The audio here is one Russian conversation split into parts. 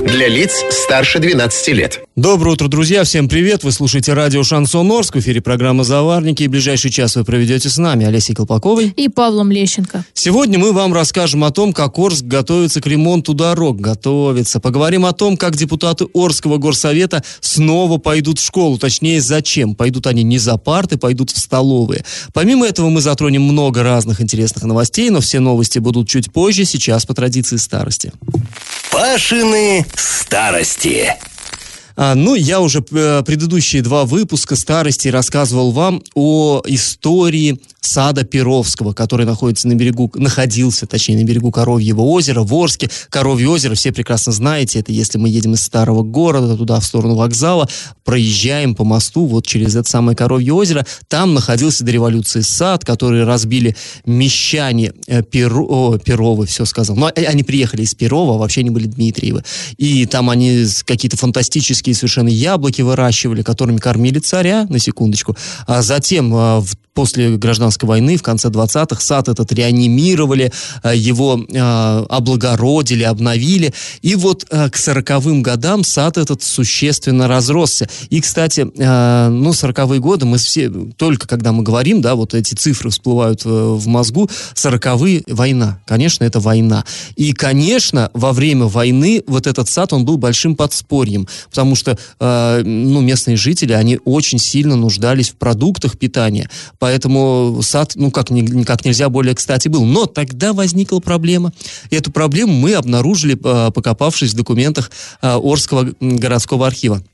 Для лиц старше 12 лет. Доброе утро, друзья! Всем привет! Вы слушаете радио «Шансон Орск». В эфире программа «Заварники». И ближайший час вы проведете с нами Олесей Колпаковой и Павлом Лещенко. Сегодня мы вам расскажем о том, как Орск готовится к ремонту дорог. Готовится. Поговорим о том, как депутаты Орского горсовета снова пойдут в школу. Точнее, зачем. Пойдут они не за парты, пойдут в столовые. Помимо этого мы затронем много разных интересных новостей, но все новости будут чуть позже, сейчас по традиции старости. Пашины старости. А, ну, я уже э, предыдущие два выпуска старости рассказывал вам о истории сада Перовского, который находится на берегу, находился, точнее, на берегу Коровьего озера, в Орске. Коровье озеро, все прекрасно знаете, это если мы едем из старого города туда, в сторону вокзала, проезжаем по мосту вот через это самое Коровье озеро, там находился до революции сад, который разбили мещане э, Перо, о, Перовы, все сказал. Но они приехали из Перова, а вообще они были Дмитриевы. И там они какие-то фантастические совершенно яблоки выращивали, которыми кормили царя, на секундочку. А затем э, в после гражданской войны, в конце 20-х, сад этот реанимировали, э, его э, облагородили, обновили. И вот э, к 40-м годам сад этот существенно разросся. И, кстати, ну, 40-е годы мы все, только когда мы говорим, да, вот эти цифры всплывают в мозгу, 40-е война. Конечно, это война. И, конечно, во время войны вот этот сад, он был большим подспорьем, потому что, ну, местные жители, они очень сильно нуждались в продуктах питания. Поэтому сад, ну, как, как нельзя более кстати был. Но тогда возникла проблема. И эту проблему мы обнаружили, а, покопавшись в документах а, Орского городского архива.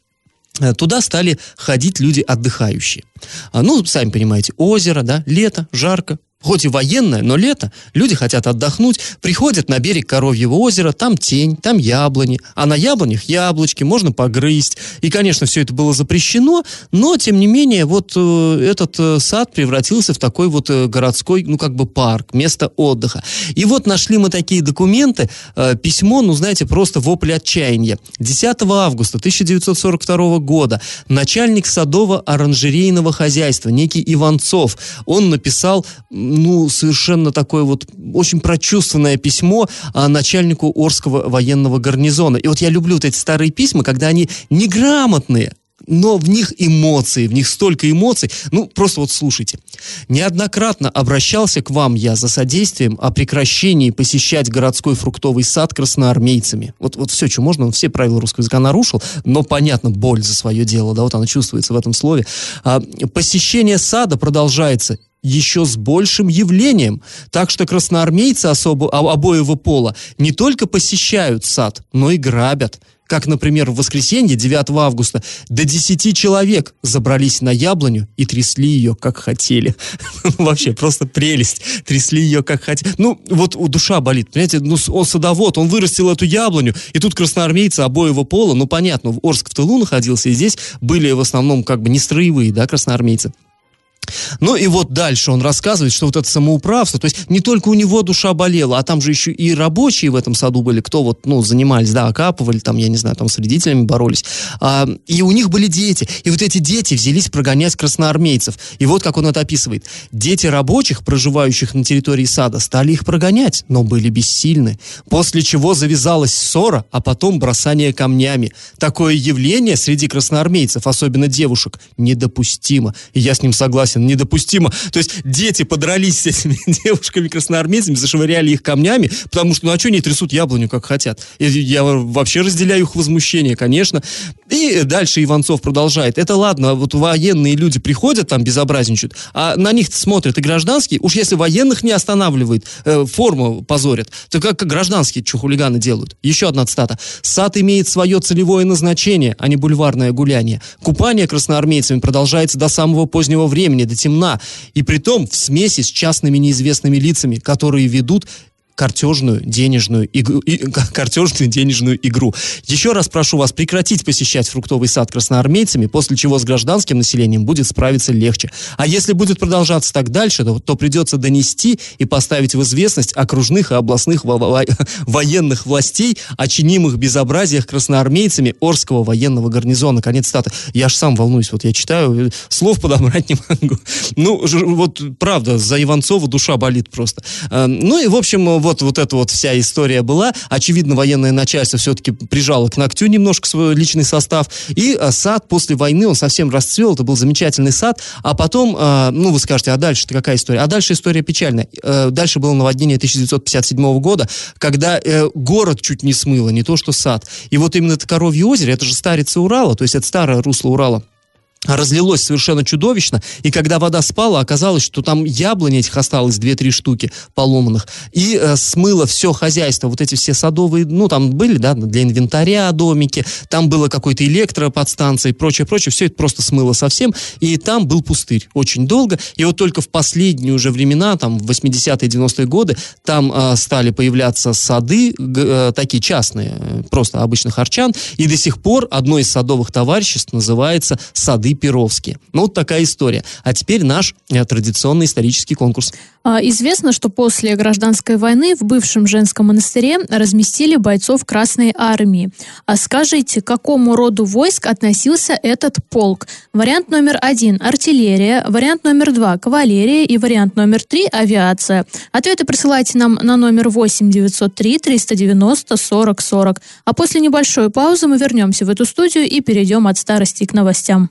Э, туда стали ходить люди отдыхающие. А, ну, сами понимаете, озеро, да, лето, жарко, хоть и военное, но лето, люди хотят отдохнуть, приходят на берег Коровьего озера, там тень, там яблони, а на яблонях яблочки, можно погрызть. И, конечно, все это было запрещено, но, тем не менее, вот э, этот э, сад превратился в такой вот э, городской, ну, как бы парк, место отдыха. И вот нашли мы такие документы, э, письмо, ну, знаете, просто вопль отчаяния. 10 августа 1942 года начальник садово-оранжерейного хозяйства, некий Иванцов, он написал ну, совершенно такое вот очень прочувственное письмо а, начальнику Орского военного гарнизона. И вот я люблю вот эти старые письма, когда они неграмотные, но в них эмоции, в них столько эмоций. Ну, просто вот слушайте. Неоднократно обращался к вам я за содействием о прекращении посещать городской фруктовый сад красноармейцами. Вот, вот все, что можно, он все правила русского языка нарушил, но, понятно, боль за свое дело, да, вот она чувствуется в этом слове. А, посещение сада продолжается еще с большим явлением. Так что красноармейцы особо, обоего пола не только посещают сад, но и грабят. Как, например, в воскресенье 9 августа до 10 человек забрались на яблоню и трясли ее, как хотели. Вообще, просто прелесть. Трясли ее, как хотели. Ну, вот душа болит, понимаете? Ну, он садовод, он вырастил эту яблоню, и тут красноармейцы обоего пола, ну, понятно, Орск в тылу находился, и здесь были в основном как бы не строевые, да, красноармейцы. Ну и вот дальше он рассказывает, что вот это самоуправство, то есть не только у него душа болела, а там же еще и рабочие в этом саду были, кто вот, ну, занимались, да, окапывали, там, я не знаю, там с вредителями боролись. А, и у них были дети. И вот эти дети взялись прогонять красноармейцев. И вот как он это описывает. Дети рабочих, проживающих на территории сада, стали их прогонять, но были бессильны. После чего завязалась ссора, а потом бросание камнями. Такое явление среди красноармейцев, особенно девушек, недопустимо. И я с ним согласен, недопустимо. То есть дети подрались с этими девушками-красноармейцами, зашвыряли их камнями, потому что, ну а что они трясут яблоню, как хотят? И я вообще разделяю их возмущение, конечно. И дальше Иванцов продолжает. Это ладно, вот военные люди приходят там, безобразничают, а на них смотрят и гражданские. Уж если военных не останавливает, э, форму позорят, то как гражданские что хулиганы делают? Еще одна цитата. «Сад имеет свое целевое назначение, а не бульварное гуляние. Купание красноармейцами продолжается до самого позднего времени, до темна, и при том в смеси с частными неизвестными лицами, которые ведут картежную денежную игру, и, картежную денежную игру. Еще раз прошу вас прекратить посещать фруктовый сад красноармейцами, после чего с гражданским населением будет справиться легче. А если будет продолжаться так дальше, то, то придется донести и поставить в известность окружных и областных во во военных властей о чинимых безобразиях красноармейцами Орского военного гарнизона. Конец стата. Я аж сам волнуюсь, вот я читаю, слов подобрать не могу. Ну, вот правда, за Иванцова душа болит просто. Э, ну и, в общем, вот, вот эта вот вся история была. Очевидно, военное начальство все-таки прижало к ногтю немножко свой личный состав. И а, сад после войны, он совсем расцвел. Это был замечательный сад. А потом, а, ну, вы скажете, а дальше-то какая история? А дальше история печальная. А, дальше было наводнение 1957 года, когда э, город чуть не смыло, не то что сад. И вот именно это Коровье озеро, это же старица Урала, то есть это старое русло Урала разлилось совершенно чудовищно, и когда вода спала, оказалось, что там яблони этих осталось 2-3 штуки поломанных, и э, смыло все хозяйство, вот эти все садовые, ну, там были, да, для инвентаря домики, там было какой-то электроподстанция и прочее, прочее, все это просто смыло совсем, и там был пустырь очень долго, и вот только в последние уже времена, там, в 80-е, 90-е годы, там э, стали появляться сады, э, такие частные, э, просто обычных арчан, и до сих пор одно из садовых товариществ называется «Сады Перовске. Ну, вот такая история. А теперь наш э, традиционный исторический конкурс. А, известно, что после гражданской войны в бывшем женском монастыре разместили бойцов Красной Армии. А скажите, к какому роду войск относился этот полк? Вариант номер один – артиллерия, вариант номер два – кавалерия и вариант номер три – авиация. Ответы присылайте нам на номер 8 903 390 40 40. А после небольшой паузы мы вернемся в эту студию и перейдем от старости к новостям.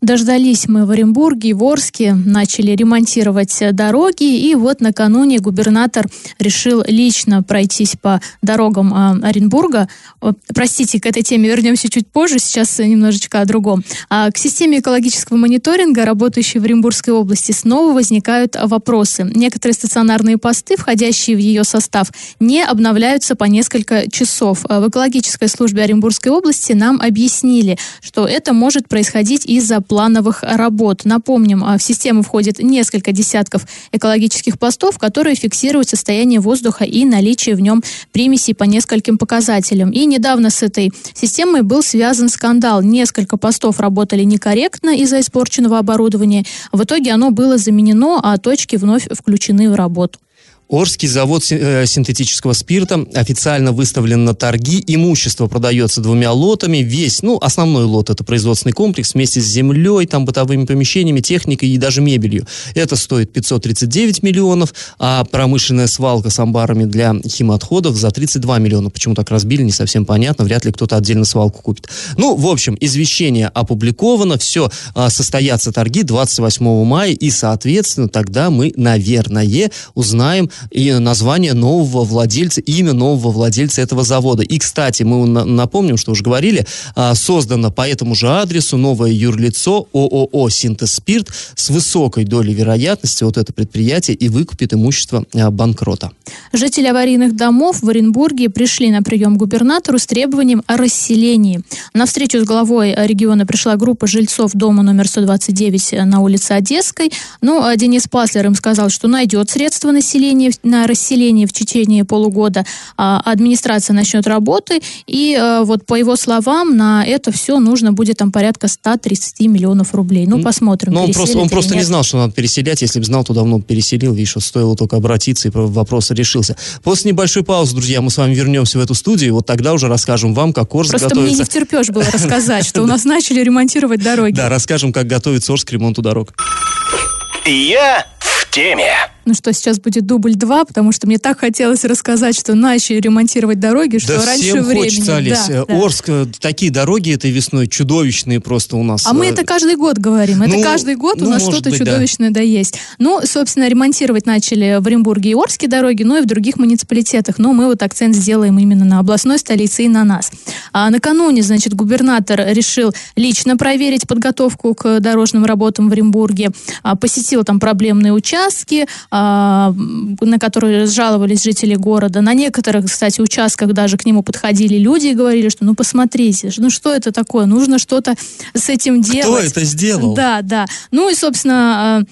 Дождались мы в Оренбурге и в Орске, начали ремонтировать дороги, и вот накануне губернатор решил лично пройтись по дорогам э, Оренбурга. Простите, к этой теме вернемся чуть позже, сейчас немножечко о другом. А к системе экологического мониторинга, работающей в Оренбургской области, снова возникают вопросы. Некоторые стационарные посты, входящие в ее состав, не обновляются по несколько часов. В экологической службе Оренбургской области нам объяснили, что это может происходить из-за плановых работ. Напомним, а, в систему входит несколько десятков экологических постов, которые фиксируют состояние воздуха и наличие в нем примесей по нескольким показателям. И недавно с этой системой был связан скандал. Несколько постов работали некорректно из-за испорченного оборудования. В итоге оно было заменено, а точки вновь включены в работу. Орский завод э, синтетического спирта официально выставлен на торги. Имущество продается двумя лотами. Весь, ну, основной лот это производственный комплекс вместе с землей, там бытовыми помещениями, техникой и даже мебелью. Это стоит 539 миллионов, а промышленная свалка с амбарами для химоотходов за 32 миллиона. Почему так разбили, не совсем понятно. Вряд ли кто-то отдельно свалку купит. Ну, в общем, извещение опубликовано. Все, а, состоятся торги 28 мая. И, соответственно, тогда мы, наверное, узнаем, и название нового владельца, имя нового владельца этого завода. И, кстати, мы напомним, что уже говорили, а, создано по этому же адресу новое юрлицо ООО «Синтез Спирт» с высокой долей вероятности вот это предприятие и выкупит имущество а, банкрота. Жители аварийных домов в Оренбурге пришли на прием губернатору с требованием о расселении. На встречу с главой региона пришла группа жильцов дома номер 129 на улице Одесской. Ну, а Денис Паслер им сказал, что найдет средства населения на расселение в течение полугода а, администрация начнет работы, и а, вот по его словам на это все нужно будет там порядка 130 миллионов рублей. Ну, посмотрим. Но он просто, он просто не знал, что надо переселять. Если бы знал, то давно переселил. Видишь, что стоило только обратиться, и вопрос решился. После небольшой паузы, друзья, мы с вами вернемся в эту студию, и вот тогда уже расскажем вам, как Орск просто готовится... Просто мне не втерпешь было рассказать, что у нас начали ремонтировать дороги. Да, расскажем, как готовится Орск к ремонту дорог. Я в теме. Ну что, сейчас будет дубль 2, потому что мне так хотелось рассказать, что начали ремонтировать дороги, что да раньше всем времени. хочется, Олесь. Да, да. Орск, э, такие дороги этой весной чудовищные просто у нас. А мы э, это каждый год говорим. Это ну, каждый год ну, у нас что-то чудовищное да. да есть. Ну, собственно, ремонтировать начали в Оренбурге и Орске дороги, но и в других муниципалитетах. Но мы вот акцент сделаем именно на областной столице и на нас. А накануне, значит, губернатор решил лично проверить подготовку к дорожным работам в Оренбурге. А, посетил там проблемные участки, на которые жаловались жители города. На некоторых, кстати, участках даже к нему подходили люди и говорили, что ну посмотрите, ну что это такое, нужно что-то с этим делать. Кто это сделал? Да, да. Ну и, собственно,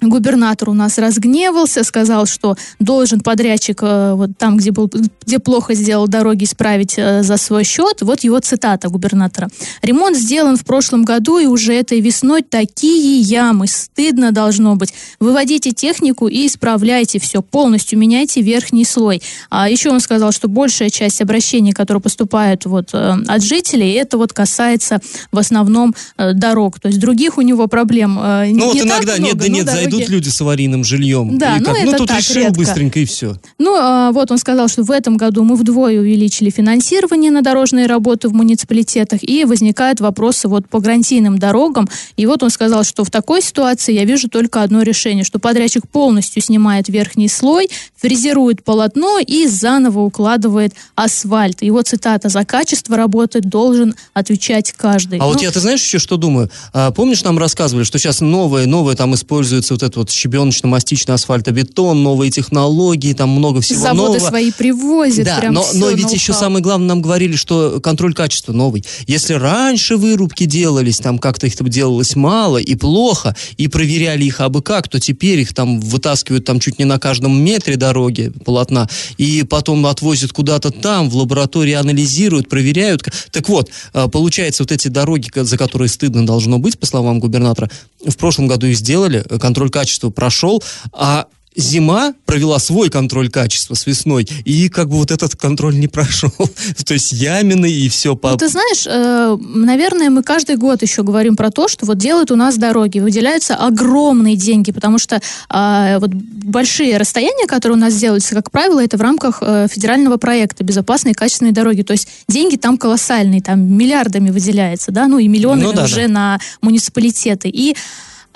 губернатор у нас разгневался, сказал, что должен подрядчик э, вот там, где, был, где плохо сделал дороги, исправить э, за свой счет. Вот его цитата губернатора. «Ремонт сделан в прошлом году, и уже этой весной такие ямы. Стыдно должно быть. Выводите технику и исправляйте все. Полностью меняйте верхний слой». А еще он сказал, что большая часть обращений, которые поступают вот э, от жителей, это вот касается в основном дорог. То есть других у него проблем Ну вот не так иногда много, нет да нет, дороги- зайдут люди с аварийным жильем. Да, Или ну как? это ну тут так, решил редко. быстренько и все. Ну, а, вот он сказал, что в этом году мы вдвое увеличили финансирование на дорожные работы в муниципалитетах, и возникают вопросы вот по гарантийным дорогам. И вот он сказал, что в такой ситуации я вижу только одно решение, что подрядчик полностью снимает верхний слой, фрезерует полотно и заново укладывает асфальт. Его цитата «За качество работы должен отвечать каждый». А вот Ну, я, ты знаешь, еще что думаю? А, помнишь, нам рассказывали, что сейчас новое, новое там используется вот этот вот щебеночно-мастичный асфальтобетон, новые технологии, там много всего заводы нового. свои привозят. Да, прям но, всё, но ведь еще самое главное, нам говорили, что контроль качества новый. Если раньше вырубки делались, там как-то их там делалось мало и плохо, и проверяли их абы как, то теперь их там вытаскивают там чуть не на каждом метре дороги, полотна, и потом отвозят куда-то там, в лаборатории анализируют, проверяют. Так вот, а, получается, вот эти дороги, за которые стыдно должно быть, по словам губернатора, в прошлом году их сделали, э, контроль качества прошел, а зима провела свой контроль качества с весной, и как бы вот этот контроль не прошел. То есть ямины и все по... Ну, ты знаешь, э, наверное, мы каждый год еще говорим про то, что вот делают у нас дороги, выделяются огромные деньги, потому что а, вот большие расстояния, которые у нас делаются, как правило, это в рамках э, федерального проекта «Безопасные и качественные дороги». То есть деньги там колоссальные, там миллиардами выделяется, да, ну и миллионами Ну да, уже да. на муниципалитеты. И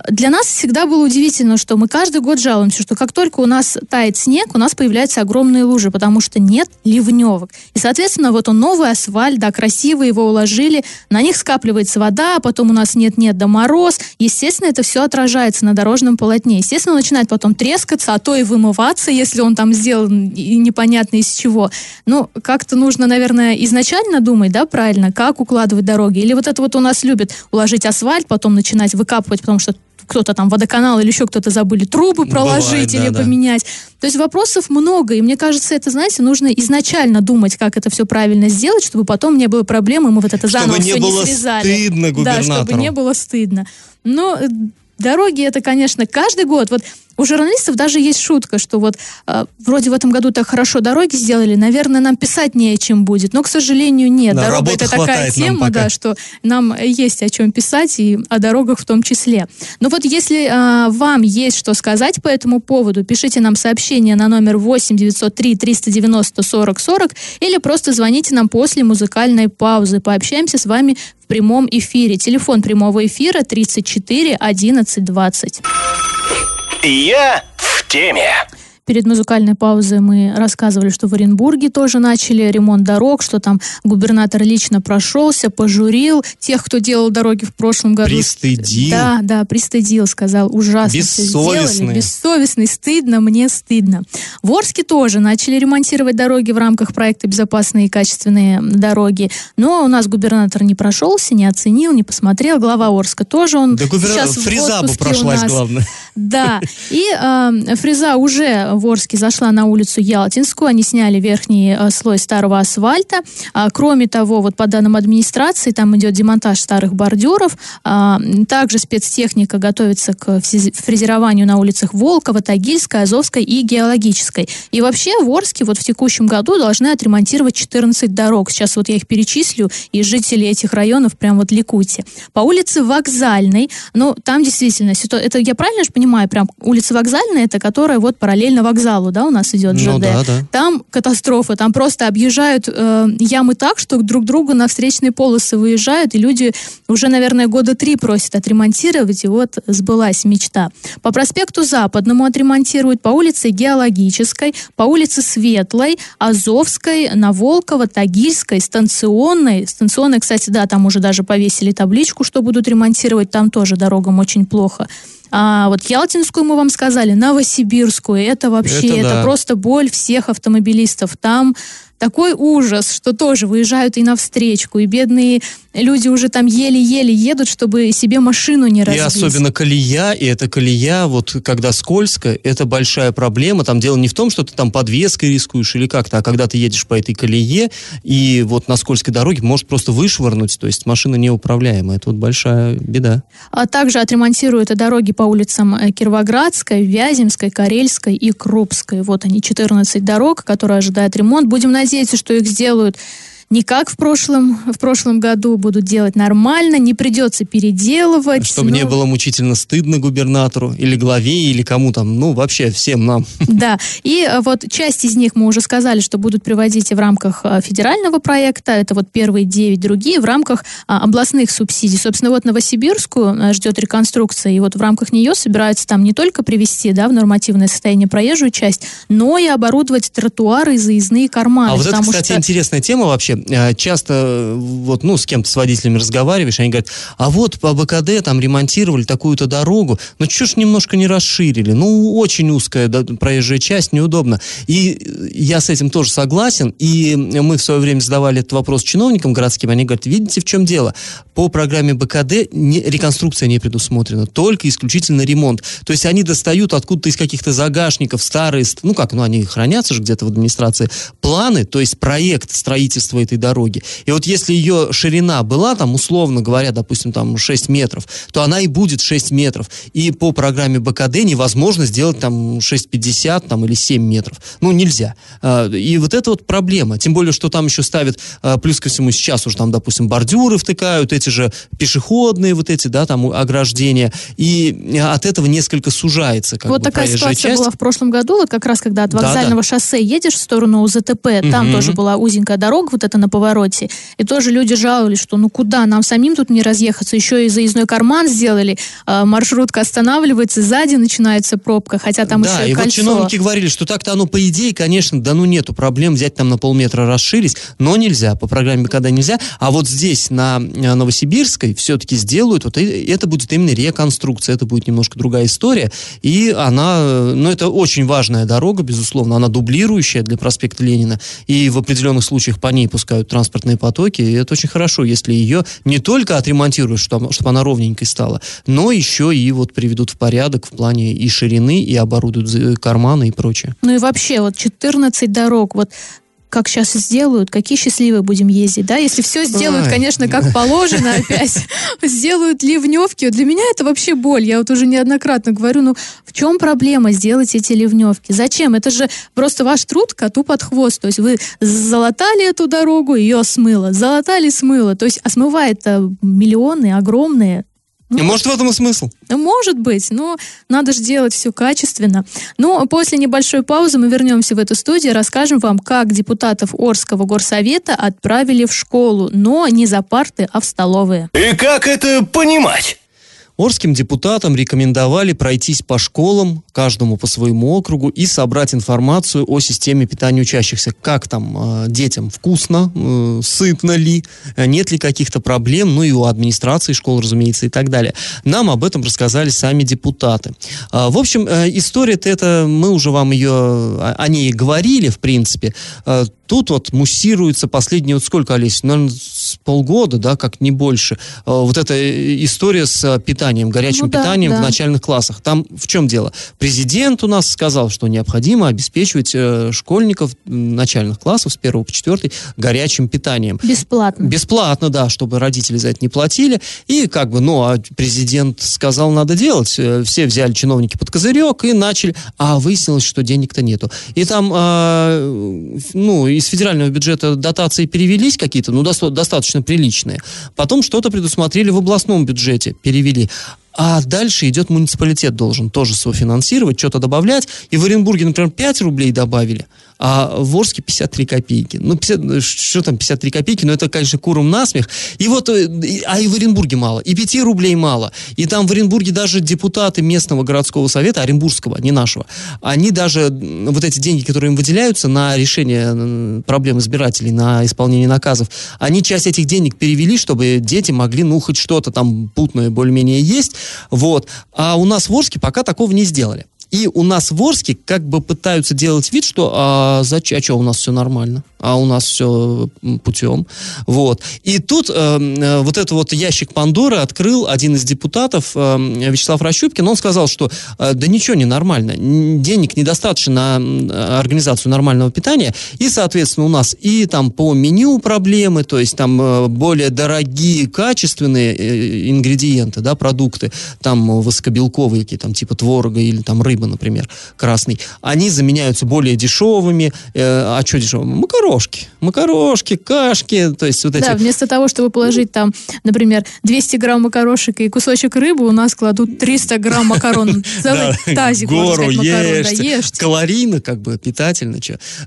для нас всегда было удивительно, что мы каждый год жалуемся, что как только у нас тает снег, у нас появляются огромные лужи, потому что нет ливневок. И, соответственно, вот он новый асфальт, да, красиво его уложили, на них скапливается вода, а потом у нас нет-нет, да мороз. Естественно, это все отражается на дорожном полотне. Естественно, начинает потом трескаться, а то и вымываться, если он там сделан и непонятно из чего. Ну, как-то нужно, наверное, изначально думать, да, правильно, как укладывать дороги. Или вот это вот у нас любят уложить асфальт, потом начинать выкапывать, потому что кто-то там водоканал или еще кто-то забыли трубы проложить Бывает, или да, да. поменять. То есть вопросов много, и мне кажется, это, знаете, нужно изначально думать, как это все правильно сделать, чтобы потом не было проблем, и мы вот это Чтобы заново не все было не срезали. стыдно Да, чтобы губернатору. не было стыдно. Но э, дороги это, конечно, каждый год. Вот у журналистов даже есть шутка, что вот э, вроде в этом году так хорошо дороги сделали, наверное, нам писать не о чем будет. Но, к сожалению, нет. Да, Дорога это такая тема, да, что нам есть о чем писать и о дорогах в том числе. Но вот если э, вам есть что сказать по этому поводу, пишите нам сообщение на номер 8 903 390 40 40 или просто звоните нам после музыкальной паузы. Пообщаемся с вами в прямом эфире. Телефон прямого эфира 34 11 20. Я в теме. Перед музыкальной паузой мы рассказывали, что в Оренбурге тоже начали ремонт дорог, что там губернатор лично прошелся, пожурил тех, кто делал дороги в прошлом году. Пристыдил. Да, да, пристыдил, сказал, ужасно все Бессовестный. сделали. Бессовестный, стыдно, мне стыдно. В Орске тоже начали ремонтировать дороги в рамках проекта «Безопасные и качественные дороги». Но у нас губернатор не прошелся, не оценил, не посмотрел. Глава Орска тоже, он Да губернатор сейчас в бы отпуске у нас. главное. Да, и э, фреза уже в Орске зашла на улицу Ялтинскую, они сняли верхний э, слой старого асфальта. А, кроме того, вот по данным администрации, там идет демонтаж старых бордюров. А, также спецтехника готовится к фрезерованию на улицах Волкова, Тагильской, Азовской и Геологической. И вообще в Орске вот в текущем году должны отремонтировать 14 дорог. Сейчас вот я их перечислю, и жители этих районов прям вот ликуйте. По улице Вокзальной, ну, там действительно, это я правильно же понимаю, прям улица Вокзальная, это которая вот параллельно вокзалу, да, у нас идет ЖД. Ну да, да. Там катастрофа, там просто объезжают э, ямы так, что друг другу на встречные полосы выезжают, и люди уже, наверное, года три просят отремонтировать, и вот сбылась мечта. По проспекту Западному отремонтируют, по улице Геологической, по улице Светлой, Азовской, Наволкова, Тагильской, Станционной. Станционной, кстати, да, там уже даже повесили табличку, что будут ремонтировать, там тоже дорогам очень плохо. А вот Ялтинскую мы вам сказали, Новосибирскую, это вообще, Это это, да. просто боль всех автомобилистов. Там такой ужас, что тоже выезжают и навстречку, и бедные люди уже там еле-еле едут, чтобы себе машину не разбить. И особенно колея, и эта колея, вот когда скользко, это большая проблема. Там дело не в том, что ты там подвеской рискуешь или как-то, а когда ты едешь по этой колее, и вот на скользкой дороге может просто вышвырнуть, то есть машина неуправляемая. Это вот большая беда. А также отремонтируют дороги по улицам э, Кировоградской, Вяземской, Карельской и Крупской. Вот они, 14 дорог, которые ожидают ремонт. Будем надеяться, что их сделают не как в прошлом, в прошлом году будут делать нормально, не придется переделывать. Чтобы но... не было мучительно стыдно губернатору или главе, или кому там, ну, вообще всем нам. Да, и э, вот часть из них мы уже сказали, что будут приводить в рамках э, федерального проекта, это вот первые девять, другие в рамках а, областных субсидий. Собственно, вот Новосибирскую э, ждет реконструкция, и вот в рамках нее собираются там не только привести, да, в нормативное состояние проезжую часть, но и оборудовать тротуары и заездные карманы. А вот это, кстати, что... интересная тема вообще. Э, часто вот, ну, с кем-то, с водителями разговариваешь, они говорят, а вот по БКД там ремонтировали такую-то дорогу, ну, что ж немножко не расширили? Ну, очень узкая проезжая часть, неудобно. И я с этим тоже согласен, и мы в свое время задавали этот вопрос чиновникам городским, они говорят, видите, в чем дело? По программе БКД не, реконструкция не предусмотрена, только исключительно ремонт. То есть они достают откуда-то из каких-то загашников старые, ну как, ну они хранятся же где-то в администрации, планы, то есть проект строительства этой дороги. И вот если ее ширина была там, условно говоря, допустим, там 6 метров, то она и будет 6 метров. И по программе БКД невозможно сделать там 6,50 там, или 7 метров. Ну, нельзя. А, и вот это вот проблема. Тем более, что там еще ставят, а, плюс ко всему, сейчас уже там, допустим, бордюры втыкают, эти же пешеходные вот эти, да, там ограждения. И от этого несколько сужается. Как вот бы, такая ситуация часть. была в прошлом году, вот как раз когда от вокзального да, да. шоссе едешь в сторону УЗТП, там угу. тоже была узенькая дорога, вот это на повороте. И тоже люди жаловались, что ну куда, нам самим тут не разъехаться, еще и заездной карман сделали, э, маршрутка останавливается, сзади начинается пробка, хотя там да, еще и, и кольцо. вот чиновники говорили, что так-то оно по идее, конечно, да ну нету проблем взять там на полметра расширить, но нельзя, по программе когда нельзя, а вот здесь на э, Новосибирской все-таки сделают, вот это будет именно реконструкция, это будет немножко другая история, и она, э, ну это очень важная дорога, безусловно, она дублирующая для проспекта Ленина, и в определенных случаях по ней пускают транспортные потоки, и это очень хорошо, если ее не только отремонтируют, чтобы, она ровненькой стала, но еще и вот приведут в порядок в плане и ширины, и оборудуют карманы и прочее. Ну и вообще, вот 14 дорог, вот как сейчас сделают, какие счастливые будем ездить, да? Если все сделают, Ой. конечно, как положено опять, сделают ливневки, для меня это вообще боль. Я вот уже неоднократно говорю, ну в чем проблема сделать эти ливневки? Зачем? Это же просто ваш труд коту под хвост. То есть вы залатали эту дорогу, ее смыло, залатали, смыло. То есть, а смывает миллионы огромные, ну, Может, в этом и смысл? Может быть, но надо же делать все качественно. Ну, а после небольшой паузы мы вернемся в эту студию, расскажем вам, как депутатов Орского горсовета отправили в школу, но не за парты, а в столовые. И как это понимать? Орским депутатам рекомендовали пройтись по школам, каждому по своему округу, и собрать информацию о системе питания учащихся. Как там э, детям вкусно, э, сытно ли, э, нет ли каких-то проблем, ну и у администрации школ, разумеется, и так далее. Нам об этом рассказали сами депутаты. Э, в общем, э, история-то это, мы уже вам ее, о, о ней говорили, в принципе. Э, тут вот муссируется последние, вот сколько, Олесь, наверное, с полгода, да, как не больше, э, вот эта история с питанием, горячим ну, да, питанием да. в начальных классах. Там в чем дело? Президент у нас сказал, что необходимо обеспечивать э, школьников начальных классов с 1 по 4 горячим питанием. Бесплатно. Бесплатно, да, чтобы родители за это не платили. И как бы, ну, а президент сказал, надо делать. Э, все взяли чиновники под козырек и начали, а выяснилось, что денег-то нету. И там, э, ну, из федерального бюджета дотации перевелись какие-то, ну, достаточно приличные. Потом что-то предусмотрели в областном бюджете, перевели. А дальше идет муниципалитет должен тоже софинансировать, что-то добавлять. И в Оренбурге, например, 5 рублей добавили, а в Орске 53 копейки. Ну, 50, что там 53 копейки, но это, конечно, куром насмех. И вот, э, а и в Оренбурге мало, и 5 рублей мало. И там в Оренбурге даже депутаты местного городского совета, Оренбургского, не нашего, они даже вот эти деньги, которые им выделяются на решение проблем избирателей, на исполнение наказов, они часть этих денег перевели, чтобы дети могли, ну, хоть что-то там путное более-менее есть. Вот. А у нас в Орске пока такого не сделали. И у нас в Орске как бы пытаются делать вид, что а, зачем, а что, у нас все нормально, а у нас все путем. Вот. И тут э, э, вот этот вот ящик Пандоры открыл один из депутатов, э, Вячеслав Рощупкин, он сказал, что э, да ничего не нормально, денег недостаточно на организацию нормального питания, и, соответственно, у нас и там по меню проблемы, то есть там э, более дорогие, качественные э, ингредиенты, да, продукты, там высокобелковые, какие там типа творога или там рыба, например, красный, они заменяются более дешевыми, э, а что дешевыми? Макарошки, макарошки, кашки, то есть вот эти... Да, вместо того, чтобы положить там, например, 200 грамм макарошек и кусочек рыбы, у нас кладут 300 грамм макарон. Целый тазик, Гору ешьте. Калорийно, как бы, питательно.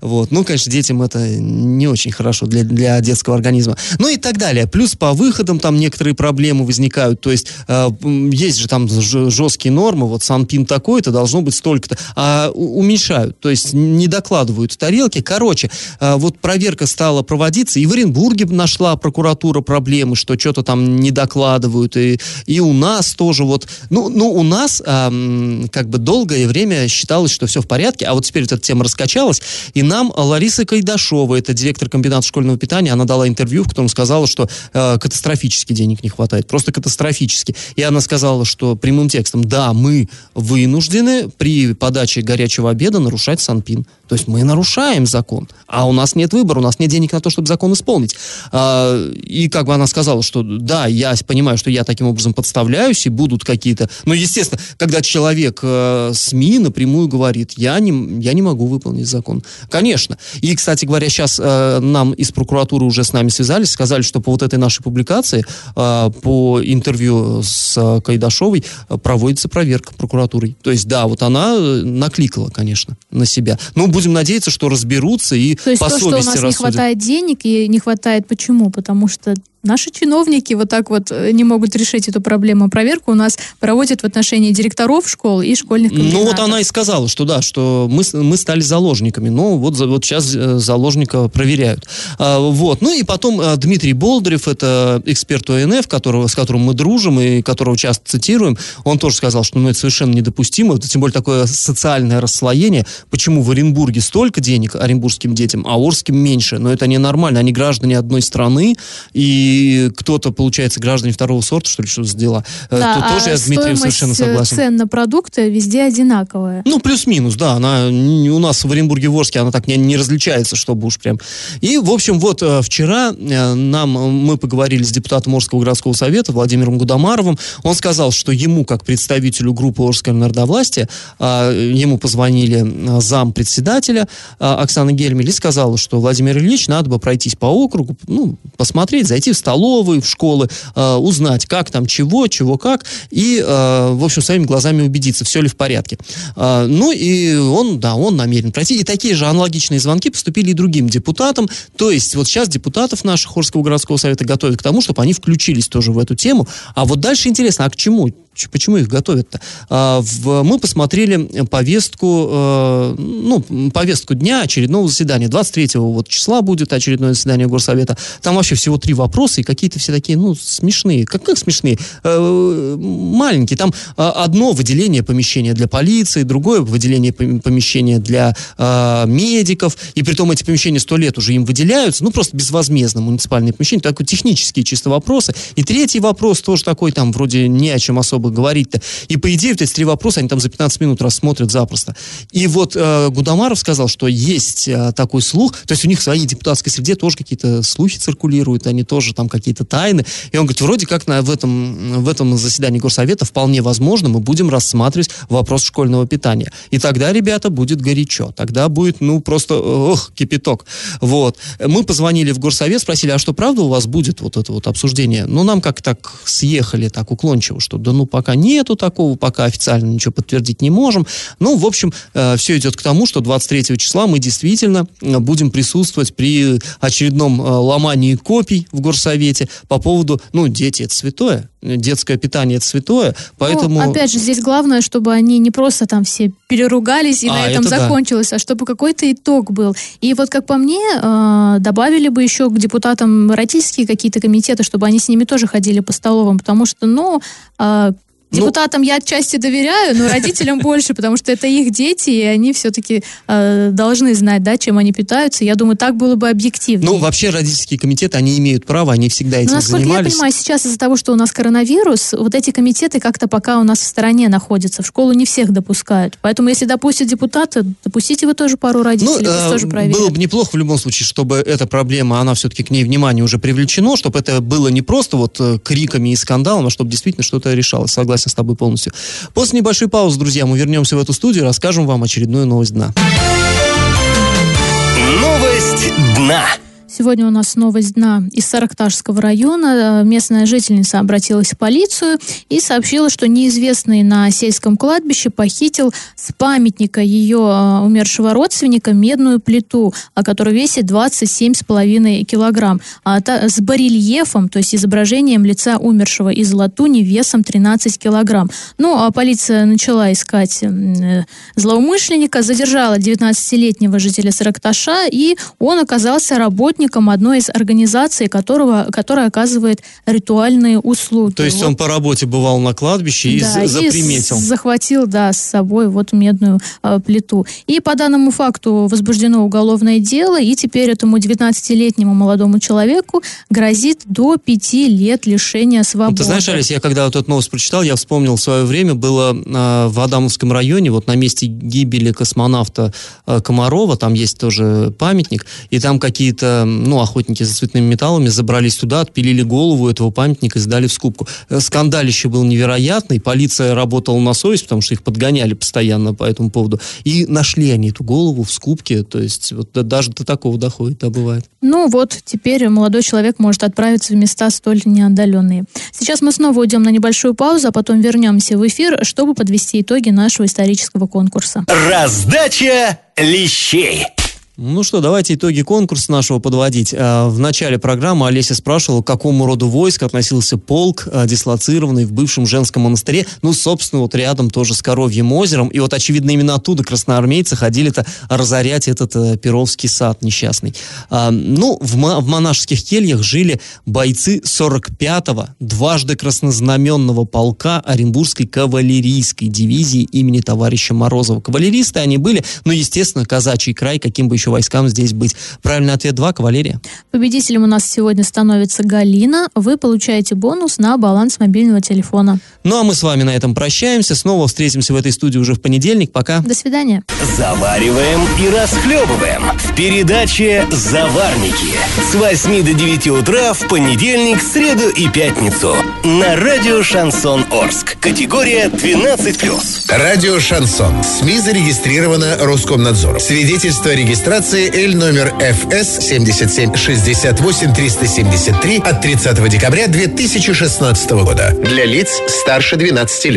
Вот. Ну, конечно, детям это не очень хорошо для, для детского организма. Ну и так далее. Плюс по выходам там некоторые проблемы возникают. То есть э, есть же там жесткие нормы. Вот санпин такой-то, должно быть столько-то. А уменьшают. То есть не докладывают тарелки. Короче, э, вот проверка стала проводиться. И в Оренбурге нашла прокуратура проблемы, что что-то там не докладывают. И, и у нас тоже вот... Ну, ну у нас э, как бы долгое время считалось, что все в порядке. А вот теперь эта тема раскачалась. И нам Лариса Кайдашова, это директор комбината школьного питания, она дала интервью, в котором сказала, что э, катастрофически денег не хватает. Просто катастрофически. И она сказала, что прямым текстом, да, мы вынуждены при подаче горячего обеда нарушать Санпин. То есть мы нарушаем закон, а у нас нет выбора, у нас нет денег на то, чтобы закон исполнить. А, и как бы она сказала, что да, я понимаю, что я таким образом подставляюсь, и будут какие-то... Ну, естественно, когда человек э, СМИ напрямую говорит, я не, я не могу выполнить закон. Конечно. И, кстати говоря, сейчас э, нам из прокуратуры уже с нами связались, сказали, что по вот этой нашей публикации, э, по интервью с э, Кайдашовой, проводится проверка прокуратурой. То есть, да, вот она э, накликала, конечно, на себя. Ну, будем надеяться, что разберутся и То есть по то, совести что у нас рассудят. не хватает денег и не хватает почему? Потому что Наши чиновники вот так вот э, не могут решить эту проблему. Проверку у нас проводят в отношении директоров школ и школьных. Ну вот она и сказала, что да, что мы, мы стали заложниками. Ну вот, вот сейчас э, заложника проверяют. А, вот. Ну и потом а, Дмитрий Болдырев, это эксперт ОНФ, которого, с которым мы дружим и которого часто цитируем, он тоже сказал, что ну, это совершенно недопустимо, тем более такое социальное расслоение. Почему в Оренбурге столько денег оренбургским детям, а Орским меньше? Но это ненормально. Они граждане одной страны, и кто-то, получается, граждане второго сорта, что ли, что дела. Э, Да, Тут а тоже я с Дмитрием совершенно э, согласен. цен на продукты везде одинаковая. Ну, плюс-минус, да, она у нас в Оренбурге, в Орске, она так не, не различается, чтобы уж прям. И, в общем, вот э, вчера нам, мы поговорили с депутатом Орского городского совета Владимиром Гудамаровым, он сказал, что ему, как представителю группы Орское народовластие, э, ему позвонили зам председателя Оксана Гельмель и сказала, что Владимир Ильич, надо бы пройтись по округу, ну, посмотреть, зайти в столовые, в школы, э, узнать, как там, чего, чего как, и, э, в общем, своими глазами убедиться, все ли в порядке. А, Ну и он, да, он намерен пройти. И такие же аналогичные звонки поступили и другим депутатам. То есть вот сейчас депутатов наших Хорского городского совета готовят к тому, чтобы они включились тоже в эту тему. А вот дальше интересно, а к чему? Почему их готовят-то? А, мы посмотрели повестку, э, ну, повестку дня очередного заседания. 23 вот числа будет очередное заседание Горсовета. Там вообще всего три вопроса, и какие-то все такие, ну, смешные. Как, как смешные? Э, маленькие. Там а, одно выделение помещения для полиции, другое выделение пом- помещения для медиков, и при том эти помещения сто лет уже им выделяются, ну, просто безвозмездно муниципальные помещения, такой технические чисто вопросы. И третий вопрос тоже такой, там, вроде не о чем особо говорить-то. И, по идее, вот эти три вопроса, они там за 15 минут рассмотрят запросто. И вот э, Гудамаров сказал, что есть э, такой слух, то есть у них в своей депутатской среде тоже какие-то слухи циркулируют, они тоже там какие-то тайны. И он говорит, вроде как на, в, этом, в этом заседании Горсовета вполне возможно мы будем рассматривать вопрос школьного питания. И тогда, ребята, будет горячо. Тогда будет, ну, просто, ох, кипяток. Вот. Мы позвонили в Горсовет, спросили, а что, правда у вас будет вот это вот обсуждение? Ну, нам как так съехали так уклончиво, что да ну пока нету такого, пока официально ничего подтвердить не можем. Ну, в общем, все идет к тому, что 23 числа мы действительно э, будем присутствовать при очередном э, ломании копий в Горсовете по поводу, ну, дети это святое, детское питание это святое, поэтому... Ну, опять же, здесь главное, чтобы они не просто там все переругались и А, на этом это да. закончилось, а чтобы какой-то итог был. И вот, как по мне, э, добавили бы еще к депутатам российские какие-то комитеты, чтобы они с ними тоже ходили по столовым, потому что, ну, Ну- Депутатам я отчасти доверяю, но родителям больше, потому что это их дети, и они все-таки э, должны знать, да, чем они питаются. Я думаю, так было бы объективнее. Ну, вообще родительские комитеты, они имеют право, они всегда Но, этим Ну, насколько занимались. я понимаю, сейчас из-за того, что у нас коронавирус, вот эти комитеты как-то пока у нас в стороне находятся. В школу не всех допускают. Поэтому, если допустят депутаты, допустите вы тоже пару Ну, родителей, пусть э, тоже проверят. было бы неплохо в любом случае, чтобы эта проблема, она все-таки к ней внимание уже привлечено, чтобы это было не просто вот э, криками и скандалом, а чтобы действительно что-то решалось. Согласен с тобой полностью. После небольшой паузы, друзья, мы вернемся в эту студию и расскажем вам очередную новость дна. Новость дна. Сегодня у нас новость дна из Саракташского района. Э, Местная жительница обратилась в полицию и сообщила, что неизвестный на сельском кладбище похитил с памятника ее э, умершего родственника медную плиту, а которая весит 27,5 килограмм, а с барельефом, то есть изображением лица умершего из латуни весом 13 килограмм. Ну, а полиция начала искать э, злоумышленника, задержала 19-летнего жителя Саракташа, и он оказался работником одной из организаций, которого, которая оказывает ритуальные услуги. То есть Вот. он по работе бывал на кладбище и Да, з- заприметил. с- захватил, да, с собой вот медную э, плиту. И по данному факту возбуждено уголовное дело, и теперь этому 19-летнему молодому человеку грозит до 5 лет лишения Ну, свободы. Ты знаешь, Алис, я когда вот эту новость прочитал, я вспомнил в свое время, было э, в Адамовском районе, вот на месте гибели космонавта э, Комарова, там есть тоже памятник, и там какие-то, ну, охотники за цветными металлами забрались туда, отпилили голову этого памятника и сдали в скупку. Э, Скандалище был невероятный, полиция работала на совесть, потому что их подгоняли постоянно по этому поводу, и нашли они эту голову в скупке, то есть вот да- даже до такого доходит, да, бывает. Ну вот, теперь молодой человек может отправиться в места столь неотдаленные. Сейчас мы снова уйдем на небольшую паузу, а потом вернемся в эфир, чтобы подвести итоги нашего исторического конкурса. Раздача лещей. Ну что, давайте итоги конкурса нашего подводить. А, В начале программы Олеся спрашивала, к какому роду войск относился полк, а, дислоцированный в бывшем женском монастыре. Ну, собственно, вот рядом тоже с Коровьим озером. И вот, очевидно, именно оттуда красноармейцы ходили-то разорять этот э, Перовский сад несчастный. Ну, в монашеских кельях жили бойцы 45-го, дважды краснознаменного полка Оренбургской кавалерийской дивизии имени товарища Морозова. Кавалеристы они были, ну, естественно, казачий край, каким бы еще войскам здесь быть. Правильный ответ 2, кавалерия. Победителем у нас сегодня становится Галина. Вы получаете бонус на баланс мобильного телефона. Ну, а мы с вами на этом прощаемся. Снова встретимся в этой студии уже в понедельник. Пока. До свидания. Завариваем и расхлебываем в передаче «Заварники» с 8 до 9 утра в понедельник, среду и пятницу на радио «Шансон Орск». Категория 12+. Радио «Шансон». СМИ зарегистрировано Роскомнадзором. Свидетельство о регистрации Л номер ФС 7768 373 от 30 декабря 2016 года. Для лиц старше 12 лет.